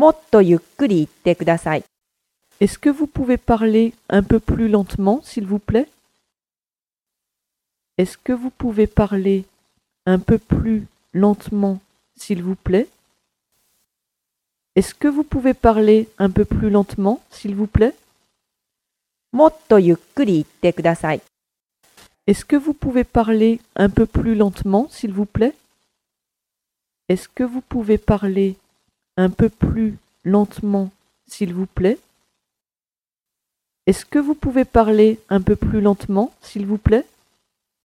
もっとゆっくり言ってください。 Est-ce que vous pouvez parler un peu plus lentement, s'il vous plaît Est-ce que vous pouvez parler un peu plus lentement, s'il vous plaît Est-ce que vous pouvez parler un peu plus lentement, s'il vous plaît もっとゆっくり言ってください。 Est-ce que vous pouvez parler un peu plus lentement, s'il vous plaît Est-ce que vous pouvez parler un peu plus lentement, s'il vous plaît. Est-ce que vous pouvez parler un peu plus lentement, s'il vous plaît?